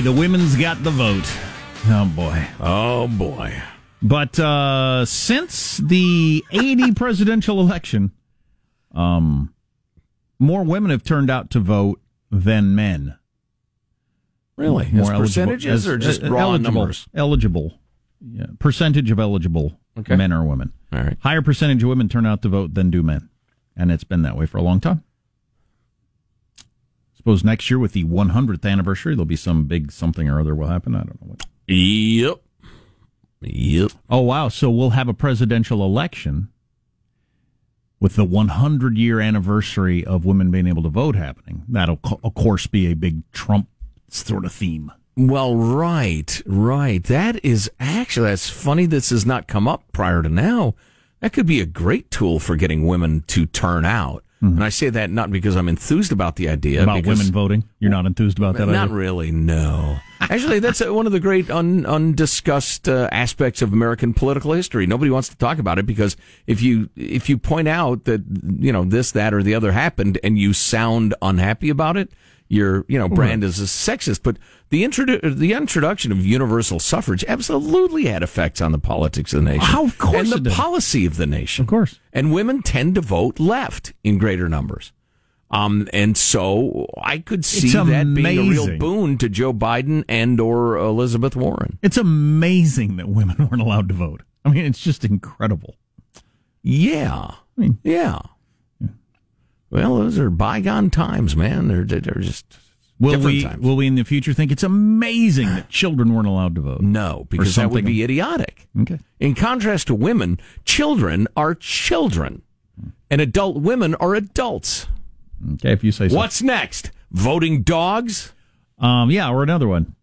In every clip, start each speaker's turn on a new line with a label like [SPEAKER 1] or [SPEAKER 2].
[SPEAKER 1] the women's got the vote. Oh boy.
[SPEAKER 2] Oh boy.
[SPEAKER 1] But uh, since the 80 presidential election, um, more women have turned out to vote than men.
[SPEAKER 2] Really?
[SPEAKER 1] More
[SPEAKER 2] As percentages
[SPEAKER 1] as-
[SPEAKER 2] or just
[SPEAKER 1] uh,
[SPEAKER 2] raw
[SPEAKER 1] eligible,
[SPEAKER 2] numbers?
[SPEAKER 1] Eligible. Yeah, percentage of eligible
[SPEAKER 2] Okay.
[SPEAKER 1] men or women.
[SPEAKER 2] All right.
[SPEAKER 1] Higher percentage of women turn out to vote than do men. And it's been that way for a long time. Suppose next year with the 100th anniversary, there'll be some big something or other will happen. I don't know what.
[SPEAKER 2] Yep. Yep.
[SPEAKER 1] Oh, wow. So we'll have a presidential election with the 100 year anniversary of women being able to vote happening. That'll, of course, be a big Trump sort of theme.
[SPEAKER 2] Well, right, right. That is actually that's funny. This has not come up prior to now. That could be a great tool for getting women to turn out. And I say that not because I'm enthused about the idea.
[SPEAKER 1] About
[SPEAKER 2] because
[SPEAKER 1] women voting. You're not enthused about that
[SPEAKER 2] Not
[SPEAKER 1] either?
[SPEAKER 2] really, no. Actually, that's uh, one of the great un, undiscussed uh, aspects of American political history. Nobody wants to talk about it because if you if you point out that you know this, that, or the other happened, and you sound unhappy about it, you're you know brand as a sexist. But the introdu- the introduction of universal suffrage absolutely had effects on the politics of the nation.
[SPEAKER 1] How, of course
[SPEAKER 2] and the policy of the nation,
[SPEAKER 1] Of course.
[SPEAKER 2] and women tend to vote left in greater numbers. Um, and so I could see that being a real boon to Joe Biden and or Elizabeth Warren.
[SPEAKER 1] It's amazing that women weren't allowed to vote. I mean, it's just incredible.
[SPEAKER 2] Yeah.
[SPEAKER 1] I mean,
[SPEAKER 2] Yeah. Well, those are bygone times, man. They're they're just
[SPEAKER 1] will
[SPEAKER 2] different
[SPEAKER 1] we
[SPEAKER 2] times.
[SPEAKER 1] will we in the future think it's amazing that children weren't allowed to vote?
[SPEAKER 2] no, because that would be idiotic.
[SPEAKER 1] Okay.
[SPEAKER 2] In contrast to women, children are children, and adult women are adults.
[SPEAKER 1] Okay, if you say so.
[SPEAKER 2] What's next? Voting dogs?
[SPEAKER 1] Um, yeah, or another one.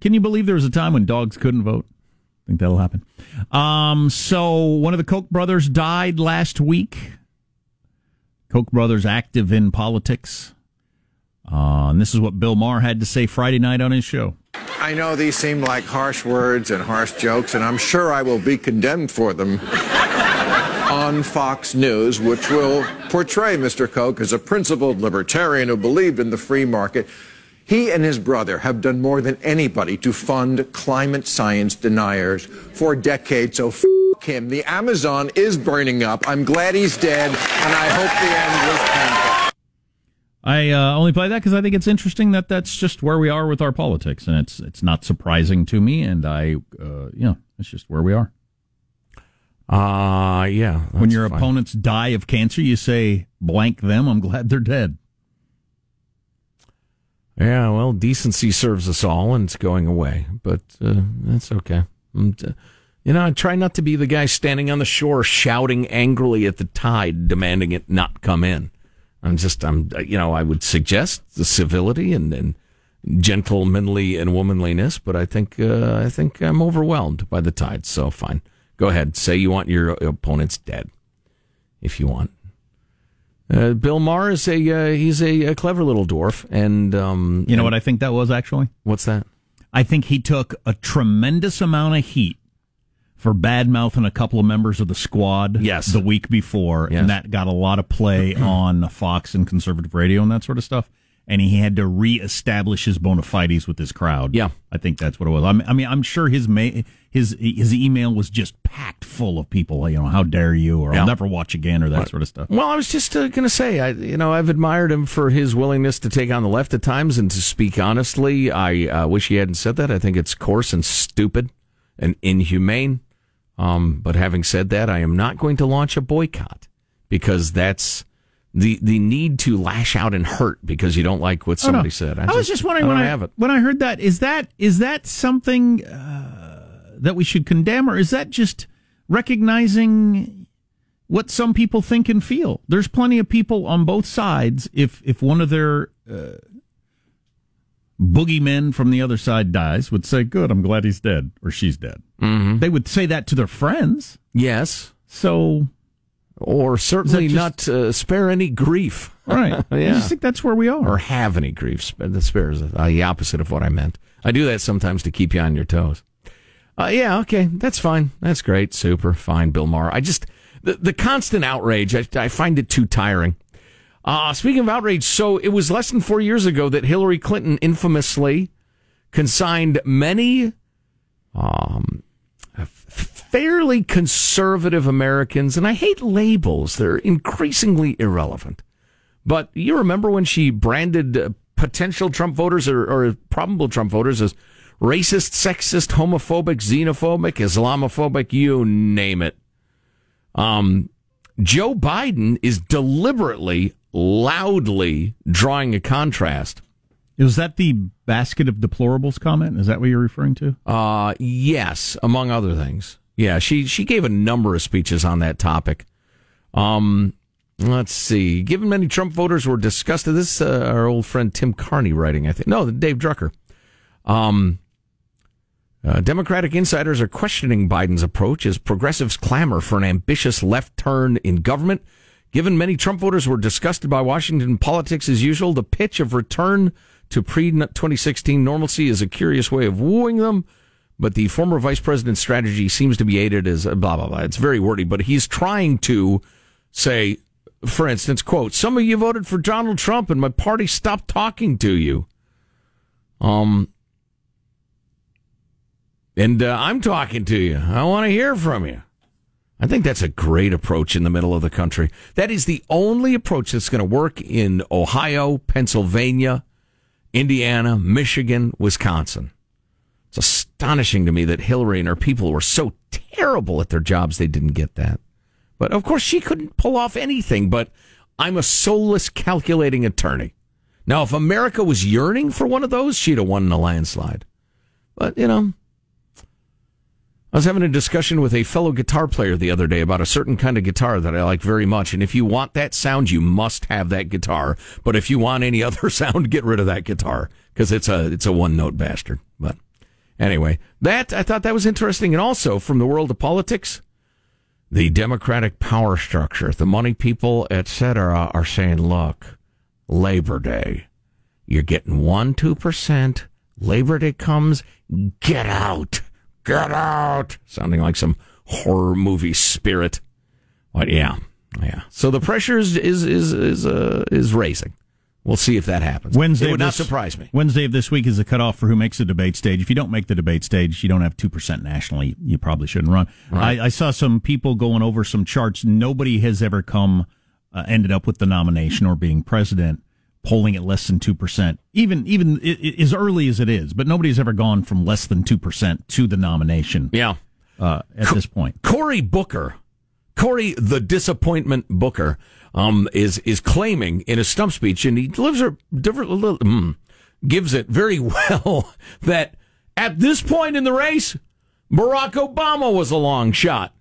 [SPEAKER 1] Can you believe there was a time when dogs couldn't vote? I think that'll happen. Um, so one of the Koch brothers died last week. Koch brothers active in politics. Uh, and this is what Bill Maher had to say Friday night on his show.
[SPEAKER 3] I know these seem like harsh words and harsh jokes, and I'm sure I will be condemned for them on Fox News, which will portray Mr. Koch as a principled libertarian who believed in the free market. He and his brother have done more than anybody to fund climate science deniers for decades, so f him. The Amazon is burning up. I'm glad he's dead, and I hope the end was painful.
[SPEAKER 1] I uh, only play that because I think it's interesting that that's just where we are with our politics, and it's it's not surprising to me. And I, uh, you know, it's just where we are.
[SPEAKER 2] Uh yeah.
[SPEAKER 1] when your
[SPEAKER 2] fine.
[SPEAKER 1] opponents die of cancer, you say blank them. I'm glad they're dead.
[SPEAKER 2] Yeah, well, decency serves us all, and it's going away, but uh, that's okay. And, you know, I try not to be the guy standing on the shore shouting angrily at the tide, demanding it not come in. I'm just, I'm, you know, I would suggest the civility and, and gentlemanly and womanliness, but I think, uh, I think I'm overwhelmed by the tide. So fine, go ahead, say you want your opponents dead, if you want. Uh, Bill Maher is a uh, he's a, a clever little dwarf, and um,
[SPEAKER 1] You know what I think that was actually?
[SPEAKER 2] What's that?
[SPEAKER 1] I think he took a tremendous amount of heat for bad mouthing a couple of members of the squad
[SPEAKER 2] Yes.
[SPEAKER 1] the week before,
[SPEAKER 2] Yes.
[SPEAKER 1] and that got a lot of play on Fox and conservative radio and that sort of stuff. And he had to reestablish his bona fides with his crowd.
[SPEAKER 2] Yeah.
[SPEAKER 1] I think that's what it was. I mean, I'm sure his ma- his his email was just packed full of people. You know, how dare you, or
[SPEAKER 2] Yeah.
[SPEAKER 1] I'll never watch again, or that sort of stuff.
[SPEAKER 2] Well, I was just uh, going to say, I you know, I've admired him for his willingness to take on the left at times and to speak honestly. I uh, wish he hadn't said that. I think it's coarse and stupid and inhumane. Um, but having said that, I am not going to launch a boycott because that's the the need to lash out and hurt because you don't like what somebody said.
[SPEAKER 1] I, was just wondering
[SPEAKER 2] I
[SPEAKER 1] when I
[SPEAKER 2] have it.
[SPEAKER 1] when I heard that is that is that something uh, that we should condemn, or is that just recognizing what some people think and feel? There's plenty of people on both sides. If if one of their uh, boogeymen from the other side dies, would say, "Good, I'm glad he's dead or she's dead." Mm-hmm. They would say that to their friends.
[SPEAKER 2] Yes,
[SPEAKER 1] So,
[SPEAKER 2] or certainly
[SPEAKER 1] just-
[SPEAKER 2] not uh, spare any grief.
[SPEAKER 1] right, I
[SPEAKER 2] Yeah.
[SPEAKER 1] just think that's where we are.
[SPEAKER 2] or have any grief. Sp- The spare is uh, the opposite of what I meant. I do that sometimes to keep you on your toes. Uh, yeah, okay, that's fine. That's great, super, fine, Bill Maher. I just the the constant outrage. I, I find it too tiring. Uh, speaking of outrage, so it was less than four years ago that Hillary Clinton infamously consigned many um, fairly conservative Americans, and I hate labels, they're increasingly irrelevant. But you remember when she branded uh, potential Trump voters or, or probable Trump voters as racist, sexist, homophobic, xenophobic, Islamophobic, you name it. Um, Joe Biden is deliberately, loudly drawing a contrast.
[SPEAKER 1] Was that the basket of deplorables comment? Is that what you're referring to?
[SPEAKER 2] Uh, yes, among other things. Yeah, she she gave a number of speeches on that topic. Um, let's see. Given many Trump voters were disgusted, this uh, our old friend Tim Carney writing, I think. No, Dave Drucker. Um, uh, Democratic insiders are questioning Biden's approach as progressives clamor for an ambitious left turn in government. Given many Trump voters were disgusted by Washington politics as usual, the pitch of return to pre 2016 normalcy is a curious way of wooing them. But the former vice president's strategy seems to be aided as blah, blah, blah. It's very wordy, but he's trying to say, for instance, quote, some of you voted for Donald Trump and my party stopped talking to you. Um, and uh, I'm talking to you. I want to hear from you. I think that's a great approach in the middle of the country. That is the only approach that's going to work in Ohio, Pennsylvania, Indiana, Michigan, Wisconsin. It's astonishing to me that Hillary and her people were so terrible at their jobs they didn't get that. But of course, she couldn't pull off anything. But I'm a soulless, calculating attorney. Now, if America was yearning for one of those, she'd have won in a landslide. But, you know, I was having a discussion with a fellow guitar player the other day about a certain kind of guitar that I like very much. And if you want that sound, you must have that guitar. But if you want any other sound, get rid of that guitar because it's a, it's a one note bastard. But anyway, that, I thought that was interesting. And also from the world of politics, the Democratic power structure, the money people, etc., are saying, look, Labor Day, you're getting one, 2%. Labor Day comes, get out Get out! Sounding like some horror movie spirit. But yeah, yeah. So the pressure is is is is, uh, is raising. We'll see if that happens.
[SPEAKER 1] Wednesday
[SPEAKER 2] it would
[SPEAKER 1] this,
[SPEAKER 2] not surprise me.
[SPEAKER 1] Wednesday of this week is the cutoff for who makes the debate stage. If you don't make the debate stage, you don't have two percent nationally. You probably shouldn't run. Right. I, I, saw some people going over some charts. Nobody has ever come uh, ended up with the nomination or being president polling at less than 2%, even, even as early as it is, but nobody's ever gone from less than 2% to the nomination.
[SPEAKER 2] Yeah.
[SPEAKER 1] Uh, at Co- this point.
[SPEAKER 2] Cory Booker, Cory the disappointment Booker, um, is, is claiming in a stump speech, and he delivers a different, mm, gives it very well that at this point in the race, Barack Obama was a long shot.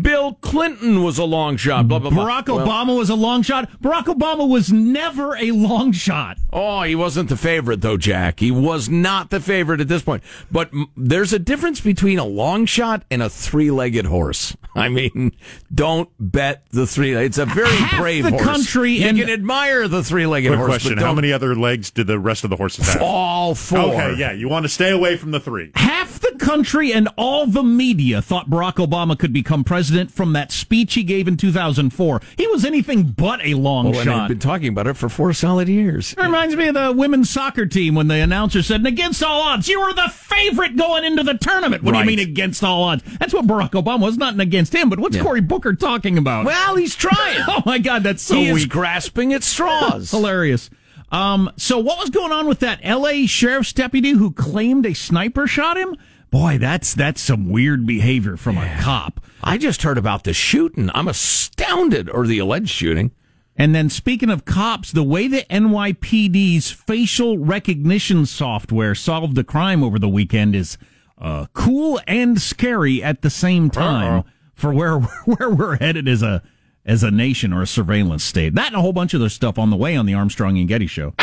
[SPEAKER 2] Bill Clinton was a long shot. Blah, blah,
[SPEAKER 1] blah. Barack well, Obama was a long shot. Barack Obama was never a long shot.
[SPEAKER 2] Oh, he wasn't the favorite, though, Jack. He was not the favorite at this point. But m- there's a difference between a long shot and a three legged horse. I mean, don't bet the three. It's a very
[SPEAKER 1] Half
[SPEAKER 2] brave
[SPEAKER 1] the
[SPEAKER 2] horse.
[SPEAKER 1] country
[SPEAKER 2] you
[SPEAKER 1] and
[SPEAKER 2] can admire the three legged horse.
[SPEAKER 4] Question: How many other legs did the rest of the horses have?
[SPEAKER 2] All four.
[SPEAKER 4] Okay, yeah. You want to stay away from the three.
[SPEAKER 1] Half the country and all the media thought Barack Obama could become president from that speech he gave in 2004. He was anything but a long
[SPEAKER 2] well,
[SPEAKER 1] shot.
[SPEAKER 2] I've been talking about it for four solid years.
[SPEAKER 1] It reminds me of the women's soccer team when the announcer said, and "Against all odds, you were the favorite going into the tournament." What right. do you mean against all odds? That's what Barack Obama was. not against him, but what's yeah. Cory Booker talking about?
[SPEAKER 2] Well, he's trying.
[SPEAKER 1] oh my God, that's so
[SPEAKER 2] he
[SPEAKER 1] weak.
[SPEAKER 2] is grasping at straws.
[SPEAKER 1] Hilarious. Um, so what was going on with that L.A. sheriff's deputy who claimed a sniper shot him? Boy, that's that's some weird behavior from yeah. a cop.
[SPEAKER 2] I just heard about the shooting. I'm astounded, or the alleged shooting.
[SPEAKER 1] And then, speaking of cops, the way the NYPD's facial recognition software solved the crime over the weekend is uh, cool and scary at the same time. Uh-oh for where where we're headed as a as a nation or a surveillance state. That and a whole bunch of other stuff on the way on the Armstrong and Getty show.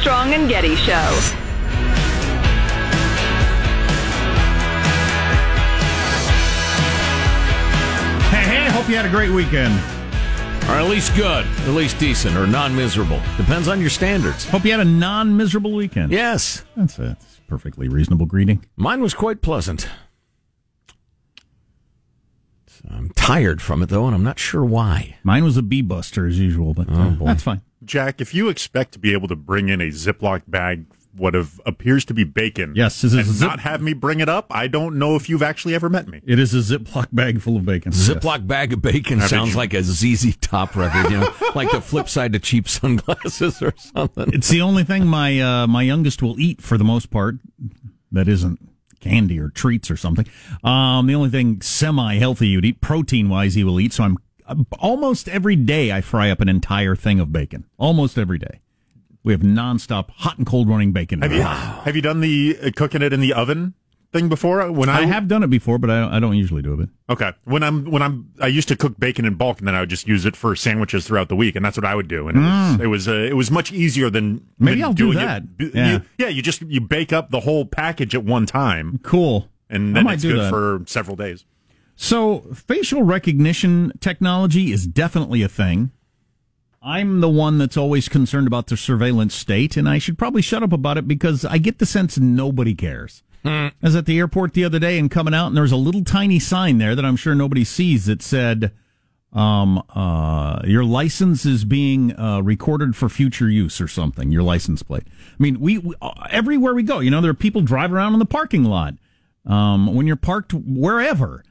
[SPEAKER 5] Armstrong and Getty Show.
[SPEAKER 1] Hey, hey, hope you had a great weekend.
[SPEAKER 2] Or at least good, at least decent, or non miserable. Depends on your standards.
[SPEAKER 1] Hope you had a non miserable weekend.
[SPEAKER 2] Yes.
[SPEAKER 1] That's a, that's a perfectly reasonable greeting.
[SPEAKER 2] Mine was quite pleasant. So I'm tired from it, though, and I'm not sure why.
[SPEAKER 1] Mine was a bee buster as usual, but uh, that's fine.
[SPEAKER 4] Jack, if you expect to be able to bring in a Ziploc bag, what of appears to be bacon,
[SPEAKER 1] Yes, this is
[SPEAKER 4] and
[SPEAKER 1] zip-
[SPEAKER 4] not have me bring it up, I don't know if you've actually ever met me.
[SPEAKER 1] It is a Ziploc bag full of bacon.
[SPEAKER 2] Ziploc bag of bacon
[SPEAKER 4] Have
[SPEAKER 2] sounds
[SPEAKER 4] you-
[SPEAKER 2] like a ZZ Top record, you know, like the flip side to cheap sunglasses or something.
[SPEAKER 1] It's the only thing my uh, my youngest will eat for the most part. That isn't candy or treats or something. Um, the only thing semi healthy you'd eat, protein wise, he will eat. So I'm uh, almost every day I fry up an entire thing of bacon. Almost every day. We have nonstop hot and cold running bacon.
[SPEAKER 4] Have you have you done the uh, cooking it in the oven thing before? When I,
[SPEAKER 1] I have done it before, but I, I don't usually do it.
[SPEAKER 4] Okay. When I'm when I'm I used to cook bacon in bulk and then I would just use it for sandwiches throughout the week and that's what I would do and it was it was, uh, it was much easier than
[SPEAKER 1] Mm. Maybe
[SPEAKER 4] than
[SPEAKER 1] I'll do
[SPEAKER 4] doing it-
[SPEAKER 1] that.
[SPEAKER 4] b-
[SPEAKER 1] Yeah.
[SPEAKER 4] You, yeah, you just you bake up the whole package at one time
[SPEAKER 1] Cool.
[SPEAKER 4] and then it's
[SPEAKER 1] do
[SPEAKER 4] good
[SPEAKER 1] that.
[SPEAKER 4] for several days.
[SPEAKER 1] So, facial recognition technology is definitely a thing. I'm the one that's always concerned about the surveillance state, and I should probably shut up about it because I get the sense nobody cares. I was at the airport the other day and coming out, and there was a little tiny sign there that I'm sure nobody sees that said, um, uh, your license is being uh, recorded for future use or something, your license plate. I mean, we, we uh, everywhere we go, you know, there are people driving around in the parking lot. Um, when you're parked wherever,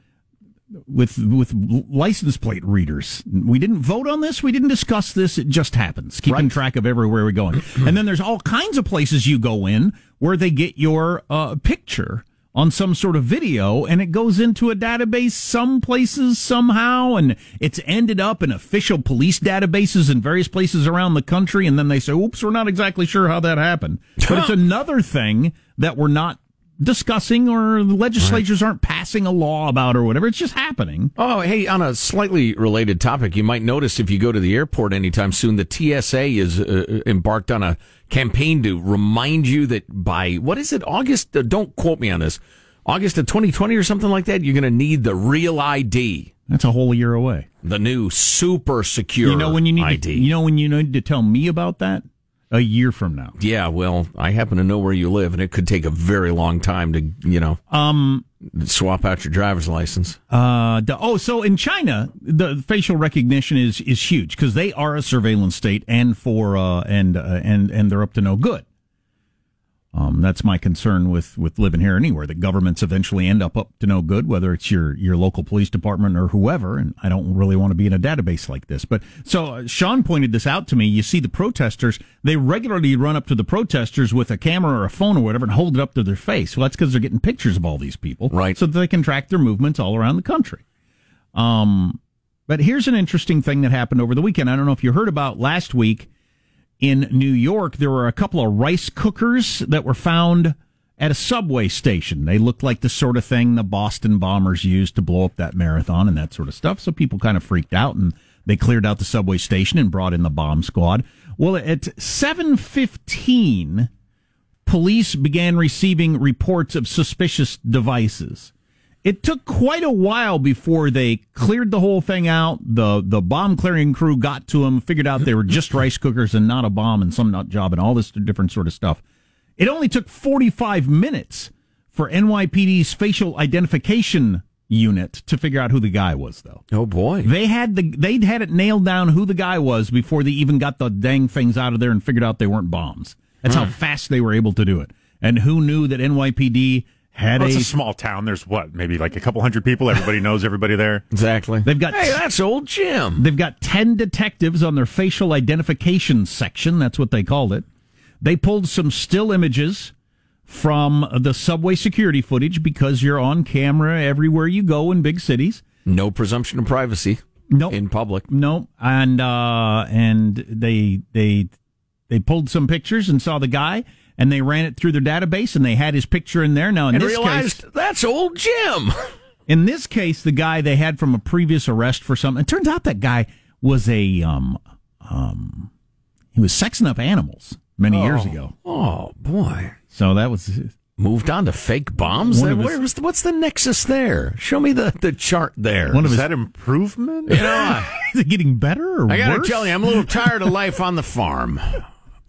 [SPEAKER 1] with with license plate readers. We didn't vote on this. We didn't discuss this. It just happens. Keeping track of everywhere we're going. and then there's all kinds of places you go in where they get your uh, picture on some sort of video and it goes into a database some places somehow and it's ended up in official police databases in various places around the country and then they say oops we're not exactly sure how that happened but it's another thing that we're not discussing or the legislatures aren't passing a law about or whatever. It's just happening.
[SPEAKER 2] Oh, hey, on a slightly related topic, you might notice if you go to the airport anytime soon, the TSA is uh, embarked on a campaign to remind you that by, what is it, August? Uh, don't quote me on this. August of 2020 or something like that, you're going to need the real ID,
[SPEAKER 1] That's a whole year away.
[SPEAKER 2] the new super secure
[SPEAKER 1] You know when you need
[SPEAKER 2] ID.
[SPEAKER 1] to, you know when you need to tell me about that? A year from now.
[SPEAKER 2] yeah, well, I happen to know where you live, and it could take a very long time to, you know,
[SPEAKER 1] Um
[SPEAKER 2] swap out your driver's license.
[SPEAKER 1] uh the- oh so in China the facial recognition is is huge cuz they are a surveillance state and for uh and uh, and and they're up to no good. Um, that's my concern with, with living here anywhere. That governments eventually end up up to no good, whether it's your, your local police department or whoever. And I don't really want to be in a database like this. But so uh, Sean pointed this out to me. You see the protesters, they regularly run up to the protesters with a camera or a phone or whatever and hold it up to their face. Well, that's because they're getting pictures of all these people.
[SPEAKER 2] Right.
[SPEAKER 1] So that they can track their movements all around the country. Um, but here's an interesting thing that happened over the weekend. I don't know if you heard about last week in New York, there were a couple of rice cookers that were found at a subway station. They looked like the sort of thing the Boston bombers used to blow up that marathon and that sort of stuff. So people kind of freaked out and they cleared out the subway station and brought in the bomb squad. Well, at 7:15, police began receiving reports of suspicious devices. It took quite a while before they cleared the whole thing out. The the bomb clearing crew got to them, figured out they were just rice cookers and not a bomb and some nut job and all this different sort of stuff. It only took 45 minutes for NYPD's facial identification unit to figure out who the guy was though.
[SPEAKER 2] Oh, boy.
[SPEAKER 1] They had the they'd had it nailed down who the guy was before they even got the dang things out of there and figured out they weren't bombs. That's how fast they were able to do it. And who knew that NYPD had
[SPEAKER 4] Well,
[SPEAKER 1] a
[SPEAKER 4] it's a small town. There's what, maybe like a couple hundred people. Everybody knows everybody there.
[SPEAKER 2] Exactly.
[SPEAKER 1] They've got-
[SPEAKER 2] Hey, that's old Jim.
[SPEAKER 1] They've got 10 detectives on their facial identification section. That's what they called it. They pulled some still images from the subway security footage because you're on camera everywhere you go in big cities.
[SPEAKER 2] No presumption of privacy
[SPEAKER 1] Nope.
[SPEAKER 2] in public.
[SPEAKER 1] No, and uh, and they they they pulled some pictures and saw the guy, and they ran it through their database, and they had his picture in there. Now in
[SPEAKER 2] And
[SPEAKER 1] this
[SPEAKER 2] realized
[SPEAKER 1] case,
[SPEAKER 2] that's old Jim.
[SPEAKER 1] in this case, the guy they had from a previous arrest for something. It turns out that guy was a um um he was sexing up animals many years ago.
[SPEAKER 2] Oh, boy.
[SPEAKER 1] So that was
[SPEAKER 2] moved on to fake bombs.
[SPEAKER 1] One of his-
[SPEAKER 2] Where's the- what's the nexus there? Show me the, the chart there.
[SPEAKER 1] One of
[SPEAKER 4] Is
[SPEAKER 1] his,
[SPEAKER 4] that improvement?
[SPEAKER 2] you know,
[SPEAKER 1] is it getting better or
[SPEAKER 2] I gotta
[SPEAKER 1] worse?
[SPEAKER 2] tell you, I'm a little tired of life on the farm.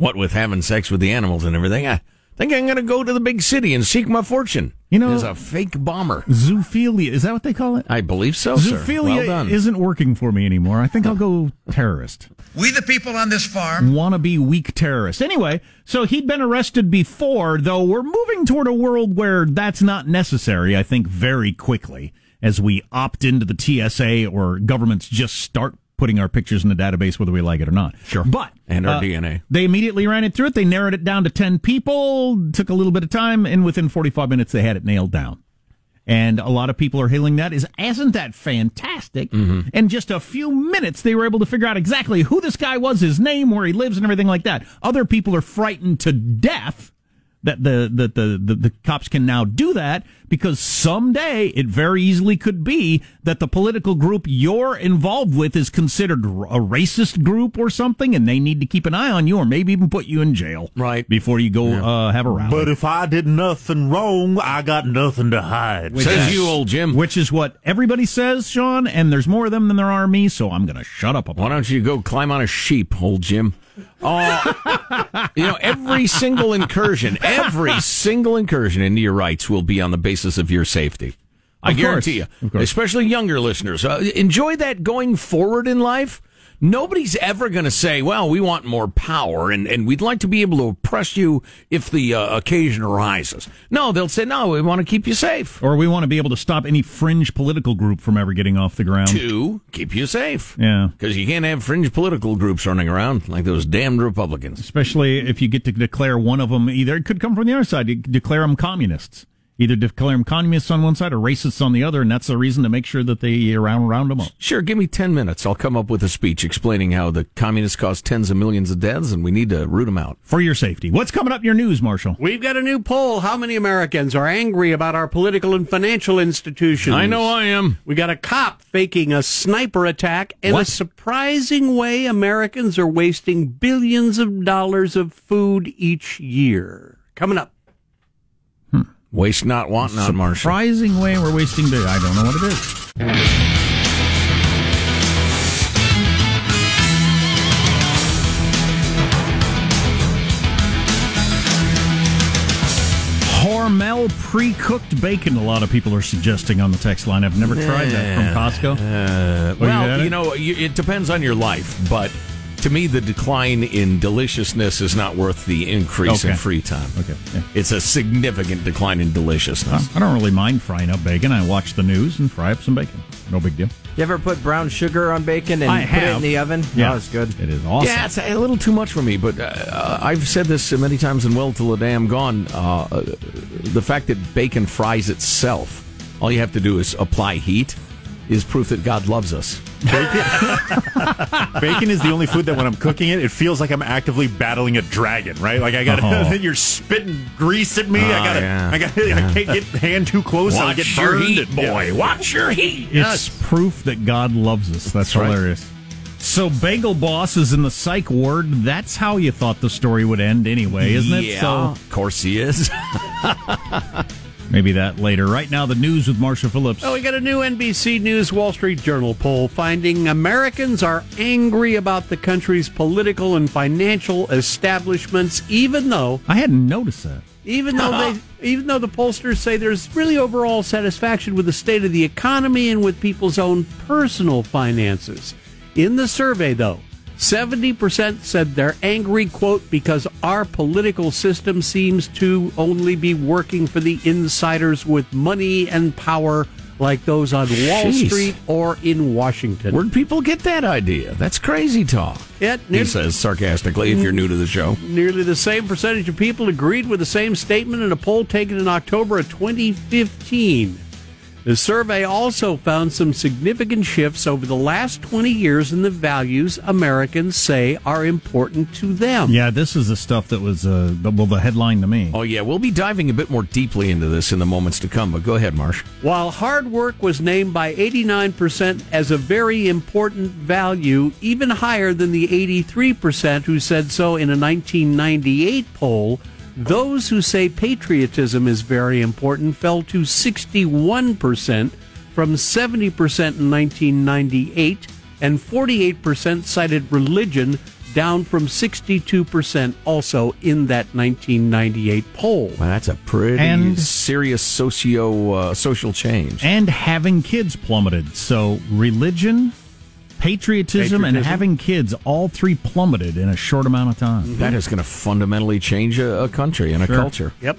[SPEAKER 2] What with having sex with the animals and everything, I think I'm gonna go to the big city and seek my fortune.
[SPEAKER 1] You know-
[SPEAKER 2] as a fake bomber.
[SPEAKER 1] Zoophilia. Is that what they call it?
[SPEAKER 2] I believe so, sir.
[SPEAKER 1] Zoophilia
[SPEAKER 2] Well done.
[SPEAKER 1] isn't working for me anymore. I think I'll go terrorist.
[SPEAKER 6] We, the people on this farm,
[SPEAKER 1] want to be weak terrorists. Anyway, so he'd been arrested before, though we're moving toward a world where that's not necessary, I think, very quickly as we opt into the TSA or governments just start putting our pictures in the database whether we like it or not.
[SPEAKER 2] Sure.
[SPEAKER 1] But
[SPEAKER 2] And our
[SPEAKER 1] uh,
[SPEAKER 2] DNA.
[SPEAKER 1] They immediately ran it through it. They narrowed it down to 10 people, took a little bit of time, and within 45 minutes they had it nailed down. And a lot of people are hailing that is, isn't that fantastic?
[SPEAKER 2] Mm-hmm.
[SPEAKER 1] In just a few minutes, they were able to figure out exactly who this guy was, his name, where he lives, and everything like that. Other people are frightened to death that the, that the, the, the cops can now do that because someday it very easily could be that the political group you're involved with is considered a racist group or something and they need to keep an eye on you or maybe even put you in jail.
[SPEAKER 2] Right.
[SPEAKER 1] Before you go, uh, have a rally.
[SPEAKER 4] But if I did nothing wrong, I got nothing to hide.
[SPEAKER 2] Says you, old Jim.
[SPEAKER 1] which is what everybody says, Sean, and there's more of them than there are me, so I'm going to shut up
[SPEAKER 2] Why
[SPEAKER 1] about it.
[SPEAKER 2] don't you go climb on a sheep, old Jim? Oh, you know, every single incursion, every single incursion into your rights will be on the basis of your safety. I
[SPEAKER 1] Of course.
[SPEAKER 2] guarantee you, especially younger listeners. Uh, enjoy that going forward in life. Nobody's ever going to say, well, we want more power and, and we'd like to be able to oppress you if the uh, occasion arises. No, they'll say, no, we want to keep you safe.
[SPEAKER 1] Or we want to be able to stop any fringe political group from ever getting off the ground.
[SPEAKER 2] To keep you safe.
[SPEAKER 1] Yeah.
[SPEAKER 2] Because you can't have fringe political groups running around like those damned Republicans.
[SPEAKER 1] Especially if you get to declare one of them either, it could come from the other side, you declare them communists. Either declare them communists on one side or racists on the other, and that's the reason to make sure that they uh, round, round them up.
[SPEAKER 2] Sure, give me 10 minutes. I'll come up with a speech explaining how the communists caused tens of millions of deaths and we need to root them out.
[SPEAKER 1] For your safety. What's coming up in your news, Marshall?
[SPEAKER 7] We've got a new poll. How many Americans are angry about our political and financial institutions?
[SPEAKER 2] I know I am.
[SPEAKER 7] We got a cop faking a sniper attack, and
[SPEAKER 2] What?
[SPEAKER 7] a surprising way Americans are wasting billions of dollars of food each year. Coming up.
[SPEAKER 2] Waste not, want not, Marshall.
[SPEAKER 1] Surprising way we're wasting day. I don't know what it is. Hormel pre-cooked bacon. A lot of people are suggesting on the text line. I've never tried that from Costco.
[SPEAKER 2] Uh, well,
[SPEAKER 1] it?
[SPEAKER 2] you know, you, it depends on your life, but to me, the decline in deliciousness is not worth the increase in free time.
[SPEAKER 1] Okay, yeah.
[SPEAKER 2] It's a significant decline in deliciousness.
[SPEAKER 1] I don't really mind frying up bacon. I watch the news and fry up some bacon. No big deal.
[SPEAKER 8] You ever put brown sugar on bacon and
[SPEAKER 1] I
[SPEAKER 8] put it in the oven?
[SPEAKER 1] Yeah,
[SPEAKER 8] Oh, it's good.
[SPEAKER 1] It is awesome.
[SPEAKER 2] Yeah, it's a little too much for me, but uh, I've said this many times and Well Till the Day I'm Gone. Uh, uh, the fact that bacon fries itself, all you have to do is apply heat, is proof that God loves us.
[SPEAKER 4] Bacon is the only food that when I'm cooking it, it feels like I'm actively battling a dragon, right? Like I got to
[SPEAKER 1] Oh.
[SPEAKER 4] you're spitting grease at me. I ah,
[SPEAKER 2] Oh,
[SPEAKER 4] got to
[SPEAKER 2] yeah.
[SPEAKER 4] I got to I can't get hand too close. I'll get
[SPEAKER 2] your
[SPEAKER 4] burned.
[SPEAKER 2] heat, boy.
[SPEAKER 4] yeah.
[SPEAKER 2] Watch your heat.
[SPEAKER 1] It's proof that God loves us. That's,
[SPEAKER 2] right.
[SPEAKER 1] hilarious. So Bagel Boss is in the psych ward. That's how you thought the story would end anyway, isn't it?
[SPEAKER 2] Yeah,
[SPEAKER 1] So
[SPEAKER 2] of course he is.
[SPEAKER 1] maybe that later. Right now, the news with Marshall Phillips.
[SPEAKER 7] Oh, we got a new NBC News Wall Street Journal poll finding Americans are angry about the country's political and financial establishments, even though
[SPEAKER 1] I hadn't noticed that.
[SPEAKER 7] even though they even though the pollsters say there's really overall satisfaction with the state of the economy and with people's own personal finances. In the survey though, 70% said they're angry quote because our political system seems to only be working for the insiders with money and power like those on Wall
[SPEAKER 2] Jeez.
[SPEAKER 7] Street or in Washington.
[SPEAKER 2] Where'd people get that idea? That's crazy talk.
[SPEAKER 7] Yeah,
[SPEAKER 2] He says sarcastically if you're new to the show.
[SPEAKER 7] Nearly the same percentage of people agreed with the same statement in a poll taken in October of 2015. The survey also found some significant shifts over the last 20 years in the values Americans say are important to them.
[SPEAKER 1] Yeah, this is the stuff that was uh, the- well the headline to me.
[SPEAKER 2] Oh, yeah, we'll be diving a bit more deeply into this in the moments to come, but go ahead, Marsh.
[SPEAKER 7] While hard work was named by 89% as a very important value, even higher than the 83% who said so in a 1998 poll, Those who say patriotism is very important fell to 61% from 70% in 1998, and 48% cited religion, down from 62% also in that 1998 poll.
[SPEAKER 2] Well, that's a pretty
[SPEAKER 1] And-
[SPEAKER 2] serious socio uh, social change.
[SPEAKER 1] and having kids plummeted. So religion, patriotism, and having kids, all three plummeted in a short amount of time.
[SPEAKER 2] That is going to fundamentally change a, a country and a culture.
[SPEAKER 7] Yep.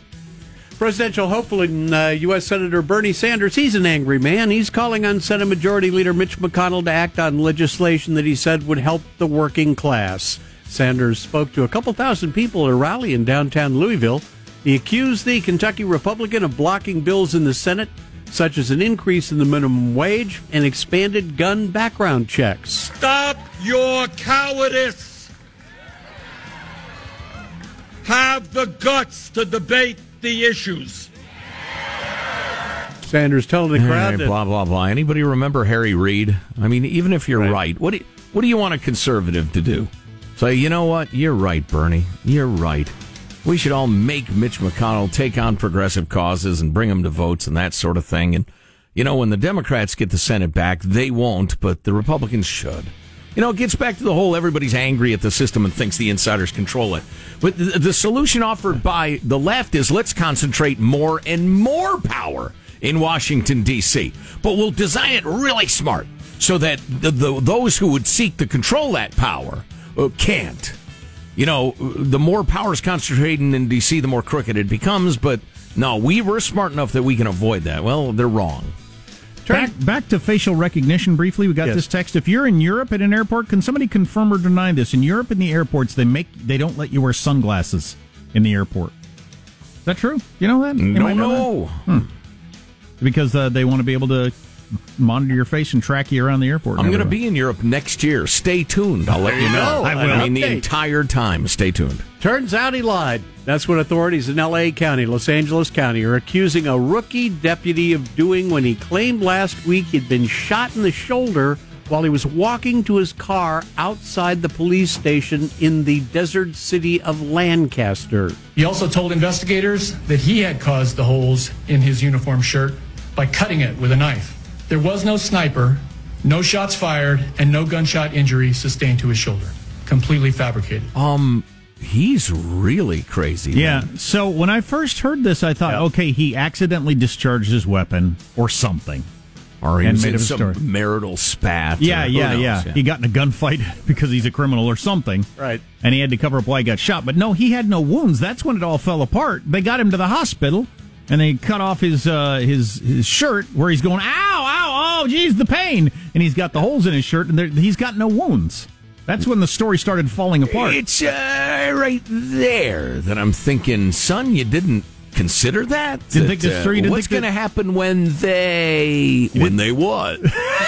[SPEAKER 7] Presidential hopeful in uh, U.S. Senator Bernie Sanders, he's an angry man. He's calling on Senate Majority Leader Mitch McConnell to act on legislation that he said would help the working class. Sanders spoke to a couple thousand people at a rally in downtown Louisville. He accused the Kentucky Republican of blocking bills in the Senate, such as an increase in the minimum wage and expanded gun background checks.
[SPEAKER 6] Stop your cowardice. Have the guts to debate the issues.
[SPEAKER 7] Sanders telling the crowd
[SPEAKER 2] Hey,
[SPEAKER 7] that
[SPEAKER 2] blah blah blah. Anybody remember Harry Reid? I mean, even if you're
[SPEAKER 7] Right.
[SPEAKER 2] right, what do you, what do you want a conservative to do? Say, you know what? You're right, Bernie. You're right. We should all make Mitch McConnell take on progressive causes and bring them to votes and that sort of thing. And you know, when the Democrats get the Senate back, they won't, but the Republicans should. You know, it gets back to the whole everybody's angry at the system and thinks the insiders control it. But the, the solution offered by the left is let's concentrate more and more power in Washington, D.C. But we'll design it really smart so that the, the, those who would seek to control that power uh, can't. You know, the more power is concentrated in D.C., the more crooked it becomes. But no, we were smart enough that we can avoid that. Well, they're wrong.
[SPEAKER 1] Back, back to facial recognition briefly. We got
[SPEAKER 7] Yes.
[SPEAKER 1] this text. If you're in Europe at an airport, can somebody confirm or deny this? In Europe, in the airports, they make they don't let you wear sunglasses in the airport. Is that true? You know that? You
[SPEAKER 2] No,
[SPEAKER 1] might know that?
[SPEAKER 2] no.
[SPEAKER 1] because uh, they want to be able to monitor your face and track you around the airport.
[SPEAKER 2] I'm going to be in Europe next year. Stay tuned. I'll let you know.
[SPEAKER 7] I will.
[SPEAKER 2] I mean, the entire time. Stay tuned.
[SPEAKER 7] Turns out he lied. That's what authorities in LA County, Los Angeles County, are accusing a rookie deputy of doing when he claimed last week he'd been shot in the shoulder while he was walking to his car outside the police station in the desert city of Lancaster.
[SPEAKER 9] He also told investigators that he had caused the holes in his uniform shirt by cutting it with a knife. There was no sniper, no shots fired, and no gunshot injury sustained to his shoulder. Completely fabricated.
[SPEAKER 2] Um, he's really crazy.
[SPEAKER 1] Yeah.
[SPEAKER 2] man.
[SPEAKER 1] So when I first heard this, I thought,
[SPEAKER 7] Yep.
[SPEAKER 1] okay, he accidentally discharged his weapon or something.
[SPEAKER 2] Or he
[SPEAKER 1] And
[SPEAKER 2] was
[SPEAKER 1] made
[SPEAKER 2] in
[SPEAKER 1] up a
[SPEAKER 2] some
[SPEAKER 1] story.
[SPEAKER 2] marital spat.
[SPEAKER 1] Yeah,
[SPEAKER 2] or who
[SPEAKER 1] yeah,
[SPEAKER 2] knows,
[SPEAKER 1] yeah, He got in a gunfight because he's a criminal or something.
[SPEAKER 7] Right.
[SPEAKER 1] And he had to cover up why he got shot. But no, he had no wounds. That's when it all fell apart. They got him to the hospital and they cut off his uh, his his shirt where he's going, ow, ow, oh, geez, the pain. And he's got the holes in his shirt and he's got no wounds. That's when the story started falling apart.
[SPEAKER 2] It's uh, right there that I'm thinking, son, you didn't consider that.
[SPEAKER 1] Didn't
[SPEAKER 2] That,
[SPEAKER 1] think this
[SPEAKER 2] uh,
[SPEAKER 1] through? Didn't
[SPEAKER 2] what's going to
[SPEAKER 1] that-
[SPEAKER 2] happen when they when they what?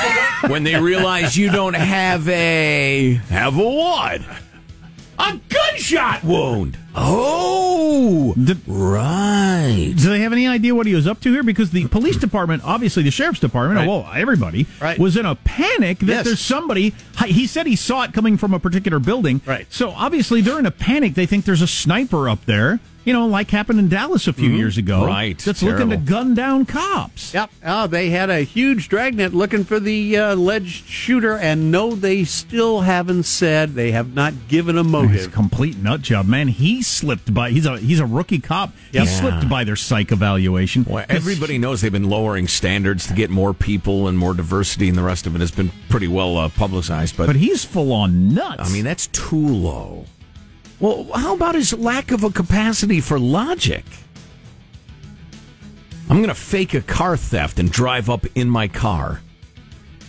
[SPEAKER 2] when they realize you don't have a have a what? A gunshot wound. Oh,
[SPEAKER 1] Did-
[SPEAKER 2] right.
[SPEAKER 1] Do they have any idea what he was up to here? Because the police department, obviously the sheriff's department,
[SPEAKER 7] Right.
[SPEAKER 1] well, everybody
[SPEAKER 7] Right.
[SPEAKER 1] was in a panic that
[SPEAKER 7] Yes.
[SPEAKER 1] there's somebody. He said he saw it coming from a particular building.
[SPEAKER 7] Right.
[SPEAKER 1] So obviously they're in a panic. They think there's a sniper up there. You know, like happened in Dallas a few years ago.
[SPEAKER 2] Mm-hmm. Right.
[SPEAKER 1] That's looking to gun down cops.
[SPEAKER 7] Yep. Oh, they had a huge dragnet looking for the uh, alleged shooter, and no, they still haven't said. They have not given a motive.
[SPEAKER 1] He's a
[SPEAKER 7] motive.
[SPEAKER 1] complete nut job, man. He slipped by. He's a he's a rookie cop. He
[SPEAKER 2] Yeah.
[SPEAKER 1] slipped by their psych evaluation.
[SPEAKER 2] Well, everybody knows they've been lowering standards to get more people and more diversity, and the rest of it has been pretty well uh, publicized. But,
[SPEAKER 1] but he's full on nuts.
[SPEAKER 2] I mean, that's too low. Well, how about his lack of a capacity for logic? I'm going to fake a car theft and drive up in my car.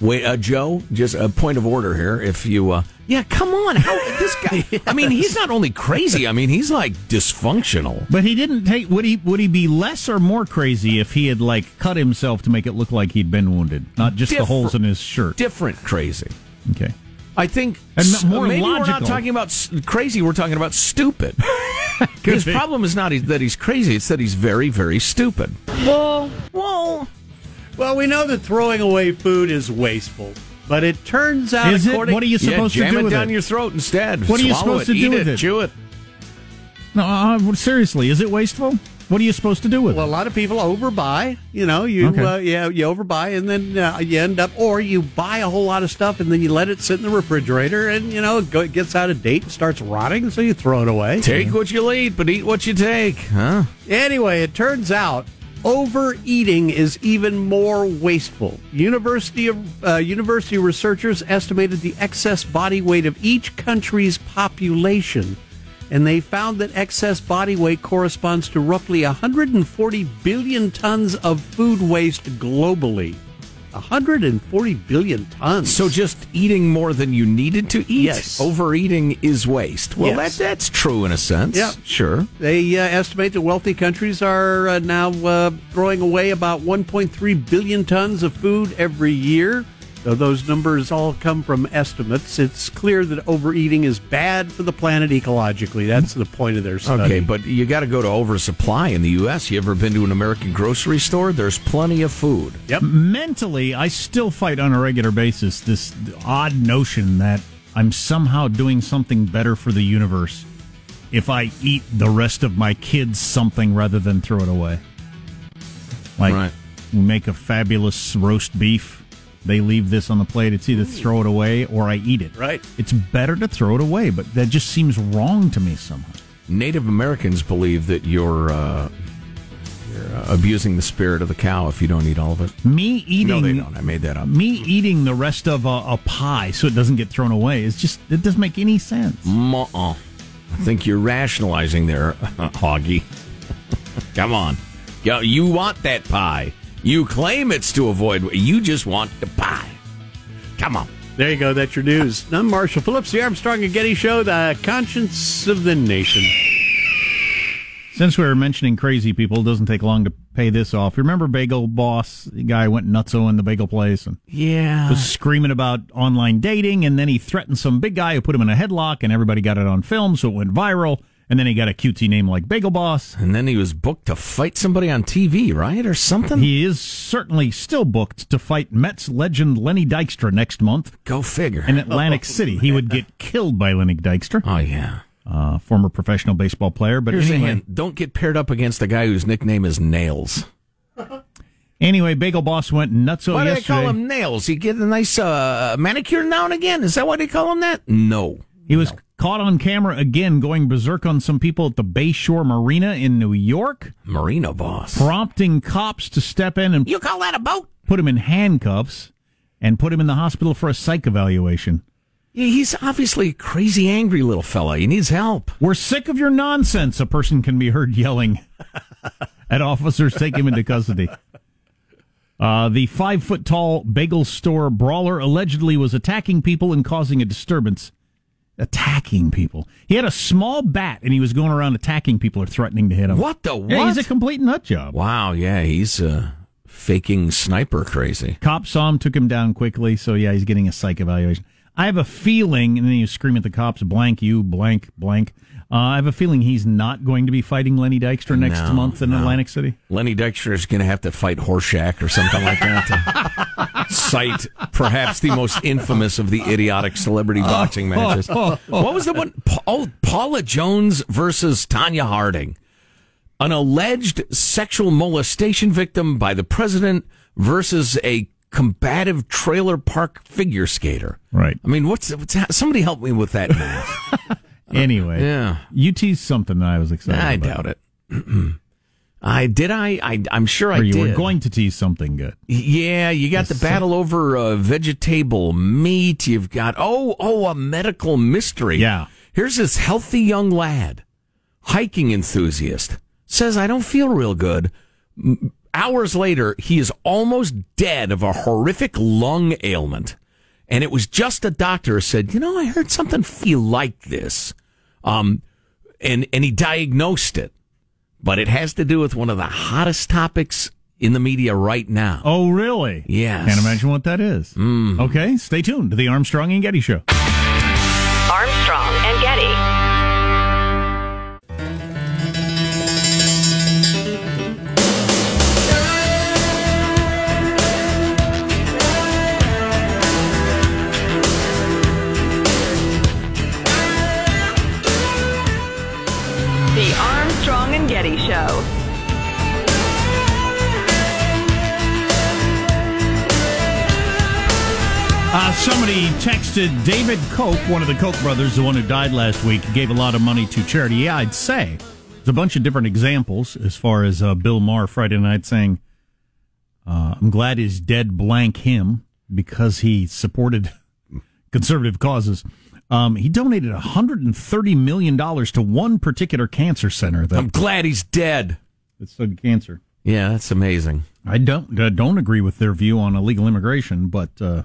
[SPEAKER 2] Wait, uh, Joe, just a point of order here. If you, uh, yeah, come on, how this guy? I mean, he's not only crazy. I mean, he's like dysfunctional.
[SPEAKER 1] But he didn't take. Would he? Would he be less or more crazy if he had like cut himself to make it look like he'd been wounded, not just the holes in his shirt?
[SPEAKER 2] Different crazy.
[SPEAKER 1] Okay.
[SPEAKER 2] I think
[SPEAKER 1] And
[SPEAKER 2] s-
[SPEAKER 1] more
[SPEAKER 2] maybe we're not talking about s- crazy. We're talking about stupid. His
[SPEAKER 1] be.
[SPEAKER 2] problem is not that he's crazy; it's that he's very, very stupid.
[SPEAKER 7] Well,
[SPEAKER 2] Well,
[SPEAKER 7] well, we know that throwing away food is wasteful, but it turns out,
[SPEAKER 1] Is it? What are you supposed
[SPEAKER 2] jam
[SPEAKER 1] to do
[SPEAKER 2] it
[SPEAKER 1] with
[SPEAKER 2] down
[SPEAKER 1] it?
[SPEAKER 2] your throat instead.
[SPEAKER 1] What are you supposed
[SPEAKER 2] it,
[SPEAKER 1] to do
[SPEAKER 2] eat
[SPEAKER 1] with
[SPEAKER 2] it,
[SPEAKER 1] it?
[SPEAKER 2] Chew it.
[SPEAKER 1] No, uh, seriously, is it wasteful? What are you supposed to do with
[SPEAKER 7] Well, a lot of people overbuy. You know, you
[SPEAKER 1] Okay.
[SPEAKER 7] uh, yeah, you overbuy, and then uh, you end up, or you buy a whole lot of stuff, and then you let it sit in the refrigerator, and you know, it, gets out of date and starts rotting, so you throw it away.
[SPEAKER 2] Take what you'll eat, but eat what you take, huh?
[SPEAKER 7] Anyway, it turns out overeating is even more wasteful. University of uh, university researchers estimated the excess body weight of each country's population, and they found that excess body weight corresponds to roughly 140 billion tons of food waste globally. 140 billion tons.
[SPEAKER 2] So just eating more than you needed to eat?
[SPEAKER 7] Yes.
[SPEAKER 2] Overeating is waste. Well,
[SPEAKER 7] Yes.
[SPEAKER 2] that that's true in a sense.
[SPEAKER 7] Yeah.
[SPEAKER 2] Sure.
[SPEAKER 7] They uh, estimate that wealthy countries are uh, now uh, throwing away about 1.3 billion tons of food every year. Though those numbers all come from estimates, it's clear that overeating is bad for the planet ecologically. That's the point of their study.
[SPEAKER 2] Okay, but you got to go to oversupply in the U.S. You ever been to an American grocery store? There's plenty of food.
[SPEAKER 7] Yep.
[SPEAKER 1] Mentally, I still fight on a regular basis this odd notion that I'm somehow doing something better for the universe if I eat the rest of my kids something rather than throw it away. Like,
[SPEAKER 2] Right.
[SPEAKER 1] we make a fabulous roast beef. They leave this on the plate. It's either throw it away or I eat it.
[SPEAKER 7] Right.
[SPEAKER 1] It's better to throw it away, but that just seems wrong to me somehow.
[SPEAKER 2] Native Americans believe that you're, uh, you're uh, abusing the spirit of the cow if you don't eat all of it.
[SPEAKER 1] Me eating.
[SPEAKER 2] No, they don't. I made that up.
[SPEAKER 1] Me eating the rest of a, a pie so it doesn't get thrown away is just, it doesn't make any sense.
[SPEAKER 2] Uh-uh. I think you're rationalizing there, Hoggy. Come on. Yo, you want that pie. You claim it's to avoid. You just want the pie. Come on.
[SPEAKER 7] There you go. That's your news. I'm Marshall Phillips, the Armstrong and Getty Show, the conscience of the nation.
[SPEAKER 1] Since we were mentioning crazy people, it doesn't take long to pay this off. Remember Bagel Boss? The guy went nutso in the bagel place and
[SPEAKER 2] Yeah.
[SPEAKER 1] was screaming about online dating, and then he threatened some big guy who put him in a headlock, and everybody got it on film, so it went viral. And then he got a cutesy name like Bagel Boss.
[SPEAKER 2] And then he was booked to fight somebody on TV, right? Or something?
[SPEAKER 1] He is certainly still booked to fight Mets legend Lenny Dykstra next month
[SPEAKER 2] Go figure.
[SPEAKER 1] in Atlantic City. He would get killed by Lenny Dykstra,
[SPEAKER 2] oh, yeah.
[SPEAKER 1] uh, former professional baseball player. But
[SPEAKER 2] Here's a
[SPEAKER 1] anyway.
[SPEAKER 2] Don't get paired up against the guy whose nickname is Nails.
[SPEAKER 1] anyway, Bagel Boss went nutso
[SPEAKER 2] Why do they call him Nails? He get a nice uh, manicure now and again. Is that why they call him that? No.
[SPEAKER 1] He was caught on camera again going berserk on some people at the Bayshore Marina in New York,
[SPEAKER 2] Marina boss.
[SPEAKER 1] prompting cops to step in and
[SPEAKER 2] You call that a boat?
[SPEAKER 1] put him in handcuffs and put him in the hospital for a psych evaluation.
[SPEAKER 2] He's obviously a crazy, angry little fella. He needs help.
[SPEAKER 1] We're sick of your nonsense, a person can be heard yelling at officers take him into custody. Uh, the five foot tall bagel store brawler allegedly was attacking people and causing a disturbance. Attacking people. He had a small bat and he was going around attacking people or threatening to hit them.
[SPEAKER 2] What the
[SPEAKER 1] Yeah, he's a complete nut job.
[SPEAKER 2] Wow, yeah, he's uh, faking sniper crazy.
[SPEAKER 1] Cops saw him, took him down quickly. So yeah, he's getting a psych evaluation. I have a feeling, and then you scream at the cops, blank you, blank, blank. Uh, I have a feeling he's not going to be fighting Lenny Dykstra next
[SPEAKER 2] No,
[SPEAKER 1] month in
[SPEAKER 2] no.
[SPEAKER 1] Atlantic City.
[SPEAKER 2] Lenny Dykstra is going to have to fight Horshack or something like that to cite perhaps the most infamous of the idiotic celebrity boxing matches. What was the one? Oh, Paula Jones versus Tonya Harding. An alleged sexual molestation victim by the president versus a combative trailer park figure skater.
[SPEAKER 1] Right.
[SPEAKER 2] I mean, what's, what's somebody help me with that math?
[SPEAKER 1] Anyway,
[SPEAKER 2] yeah.
[SPEAKER 1] you teased something that I was excited
[SPEAKER 2] I
[SPEAKER 1] about.
[SPEAKER 2] doubt it. I did. I, I I'm sure I
[SPEAKER 1] Or you
[SPEAKER 2] did.
[SPEAKER 1] were going to tease something good.
[SPEAKER 2] Yeah, you got the battle over uh, vegetable meat. You've got oh oh a medical mystery.
[SPEAKER 1] Yeah.
[SPEAKER 2] Here's this healthy young lad, hiking enthusiast, says I don't feel real good. M- Hours later, he is almost dead of a horrific lung ailment, and it was just a doctor who said, you know, I heard something feel like this, um, and and he diagnosed it, but it has to do with one of the hottest topics in the media right now.
[SPEAKER 1] Oh, really?
[SPEAKER 2] Yes.
[SPEAKER 1] Can't imagine what that is.
[SPEAKER 2] Mm.
[SPEAKER 1] Okay, stay tuned to the Armstrong and Getty Show.
[SPEAKER 5] Armstrong and Getty.
[SPEAKER 1] Uh, somebody texted David Koch, one of the Koch brothers, the one who died last week, gave a lot of money to charity. Yeah, I'd say there's a bunch of different examples as far as uh, Bill Maher Friday night saying, uh, I'm glad he's dead blank him because he supported conservative causes. Um, he donated $130 million to one particular cancer center that,
[SPEAKER 2] I'm glad he's dead.
[SPEAKER 1] that studied cancer.
[SPEAKER 2] Yeah, that's amazing.
[SPEAKER 1] I don't uh, don't agree with their view on illegal immigration, but uh,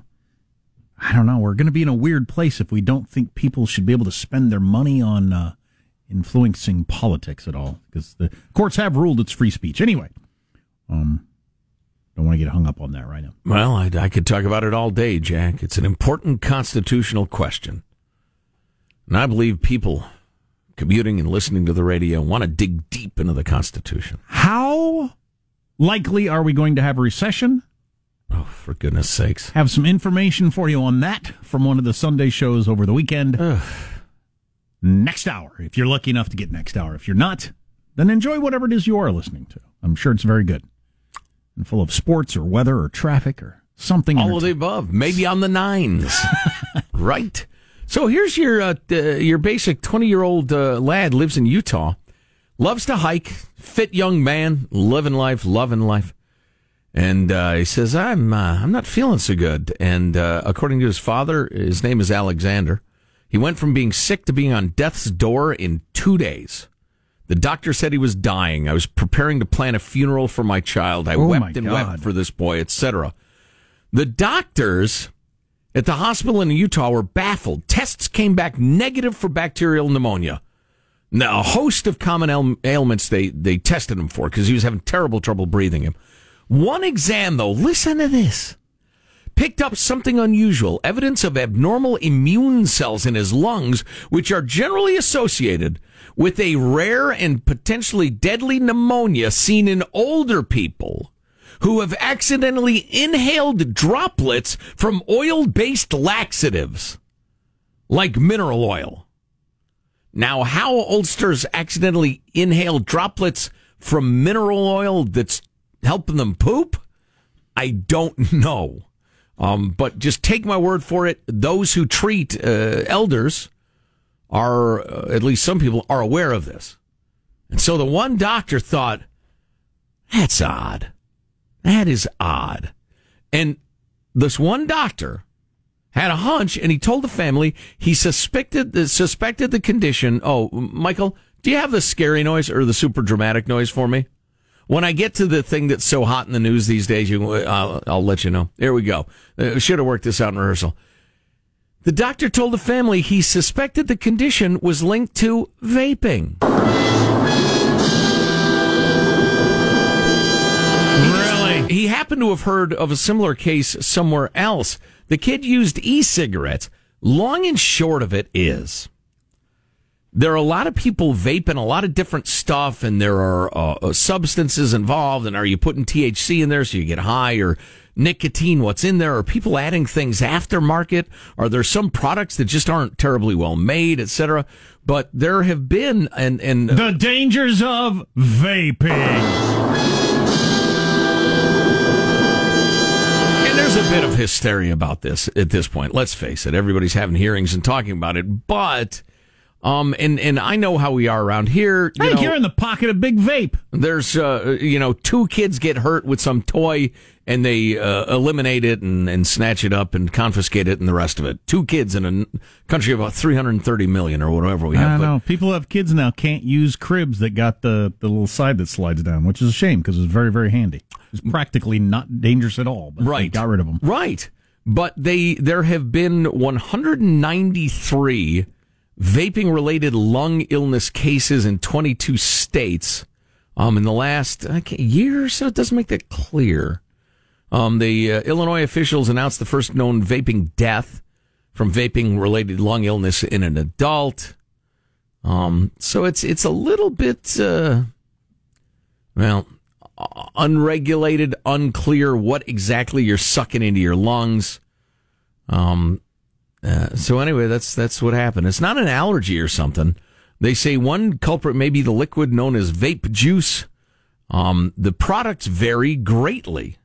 [SPEAKER 1] I don't know. We're going to be in a weird place if we don't think people should be able to spend their money on uh, influencing politics at all, because the courts have ruled it's free speech. Anyway, um, don't want to get hung up on that right now.
[SPEAKER 2] Well, I, I could talk about it all day, Jack. It's an important constitutional question. And I believe people commuting and listening to the radio want to dig deep into the Constitution.
[SPEAKER 1] How likely are we going to have a recession?
[SPEAKER 2] Oh, for goodness sakes.
[SPEAKER 1] Have some information for you on that from one of the Sunday shows over the weekend. next hour, if you're lucky enough to get next hour. If you're not, then enjoy whatever it is you are listening to. I'm sure it's very good and full of sports or weather or traffic or something.
[SPEAKER 2] All of the above. Maybe on the nines. right. So here's your uh, uh, your basic 20 year old uh, lad lives in Utah, loves to hike, fit young man, living life, loving life. And uh, he says, "I'm uh, I'm not feeling so good." And uh, according to his father, his name is Alexander. He went from being sick to being on death's door in two days. The doctor said he was dying. I was preparing to plan a funeral for my child. I
[SPEAKER 1] Oh,
[SPEAKER 2] wept and
[SPEAKER 1] God.
[SPEAKER 2] wept for this boy, etc. The doctors at the hospital in Utah were baffled. Tests came back negative for bacterial pneumonia. Now, a host of common ail- ailments they, they tested him for because he was having terrible trouble breathing him. One exam, though, listen to this, picked up something unusual evidence of abnormal immune cells in his lungs, which are generally associated with a rare and potentially deadly pneumonia seen in older people who have accidentally inhaled droplets from oil based laxatives like mineral oil. Now, how oldsters accidentally inhale droplets from mineral oil that's helping them poop, I don't know. Um, but just take my word for it. Those who treat uh, elders are, uh, at least some people, are aware of this. And so the one doctor thought, that's odd. That is odd. And this one doctor had a hunch and he told the family he suspected the suspected the condition. Oh, Michael, do you have the scary noise or the super dramatic noise for me? When I get to the thing that's so hot in the news these days, you, I'll, I'll let you know. Here we go. Uh, should have worked this out in rehearsal. The doctor told the family he suspected the condition was linked to vaping. He happened to have heard of a similar case somewhere else. The kid used e cigarettes. Long and short of it is there are a lot of people vaping a lot of different stuff, and there are uh, uh, substances involved. And are you putting THC in there so you get high or nicotine? What's in there? Are people adding things aftermarket? Are there some products that just aren't terribly well made, etc.? But there have been, and and
[SPEAKER 1] The dangers of vaping.
[SPEAKER 2] A bit of hysteria about this at this point. Let's face it. Everybody's having hearings and talking about it. But, um, and, and I know how we are around here.
[SPEAKER 1] I think
[SPEAKER 2] know,
[SPEAKER 1] you're in the pocket of big vape.
[SPEAKER 2] there's, uh, you know, two kids get hurt with some toy and they, uh, eliminate it and, and snatch it up and confiscate it and the rest of it. Two kids in a country of about 330 million or whatever we have. But
[SPEAKER 1] know. People who have kids now can't use cribs that got the, the little side that slides down, which is a shame because it's very, very handy. It's practically not dangerous at all, but
[SPEAKER 2] Right.
[SPEAKER 1] got rid of them.
[SPEAKER 2] Right. But they there have been 193 vaping related lung illness cases in 22 states um in the last I can't- year or so it doesn't make that clear. Um the uh, Illinois officials announced the first known vaping death from vaping related lung illness in an adult. Um so it's it's a little bit uh well unregulated, unclear what exactly you're sucking into your lungs. Um, uh, so anyway, that's that's what happened. It's not an allergy or something. They say one culprit may be the liquid known as vape juice. Um, the products vary greatly,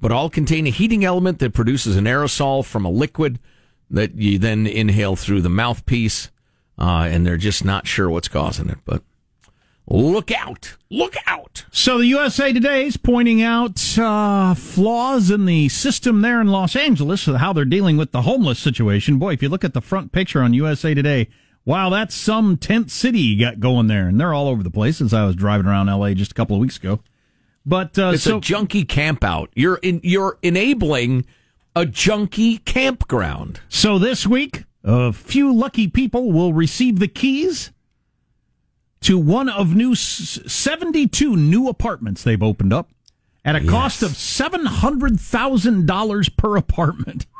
[SPEAKER 2] but all contain a heating element that produces an aerosol from a liquid that you then inhale through the mouthpiece. Uh, and they're just not sure what's causing it, but look out! Look out!
[SPEAKER 1] So the USA Today is pointing out uh, flaws in the system there in Los Angeles, how they're dealing with the homeless situation. Boy, if you look at the front picture on USA Today, wow, that's some tent city you got going there, and they're all over the place. As I was driving around LA just a couple of weeks ago, but uh,
[SPEAKER 2] It's
[SPEAKER 1] so
[SPEAKER 2] a junkie campout. You're in, you're enabling a junkie campground.
[SPEAKER 1] so this week, a few lucky people will receive the keys to one of new s- 72 new apartments they've opened up at a cost of $700,000 per apartment.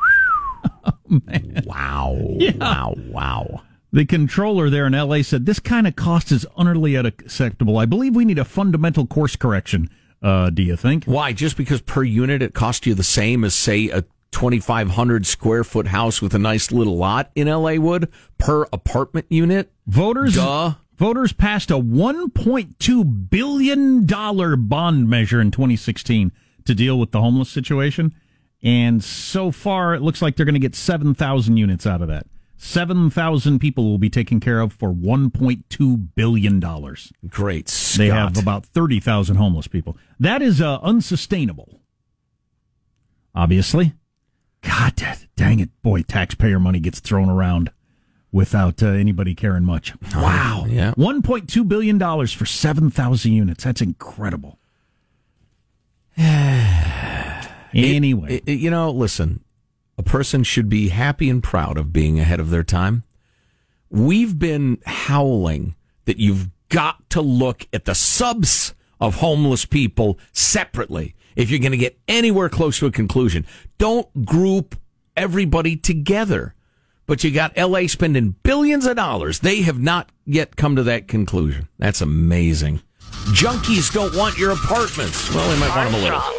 [SPEAKER 2] Wow! Wow! Wow!
[SPEAKER 1] The controller there in LA said this kind of cost is utterly unacceptable. I believe we need a fundamental course correction. Uh, do you think?
[SPEAKER 2] Why? Just because per unit it cost you the same as say a 2500 square foot house with a nice little lot in LA would per apartment unit?
[SPEAKER 1] Voters
[SPEAKER 2] Duh.
[SPEAKER 1] voters passed a 1.2 billion dollar bond measure in 2016 to deal with the homeless situation, and so far it looks like they're going to get 7,000 units out of that. 7,000 people will be taken care of for 1.2 billion dollars.
[SPEAKER 2] Great. Scott.
[SPEAKER 1] They have about 30,000 homeless people. That is uh, unsustainable. Obviously. God da- dang it. Boy, taxpayer money gets thrown around without uh, anybody caring much. Wow.
[SPEAKER 2] yeah.
[SPEAKER 1] $1.2 billion for 7,000 units. That's incredible. anyway.
[SPEAKER 2] It- it- you know, listen, a person should be happy and proud of being ahead of their time. We've been howling that you've got to look at the subs of homeless people separately if you're going to get anywhere close to a conclusion. Don't group everybody together. But you got LA spending billions of dollars. They have not yet come to that conclusion. That's amazing. Junkies don't want your apartments. Well, they might want them a little.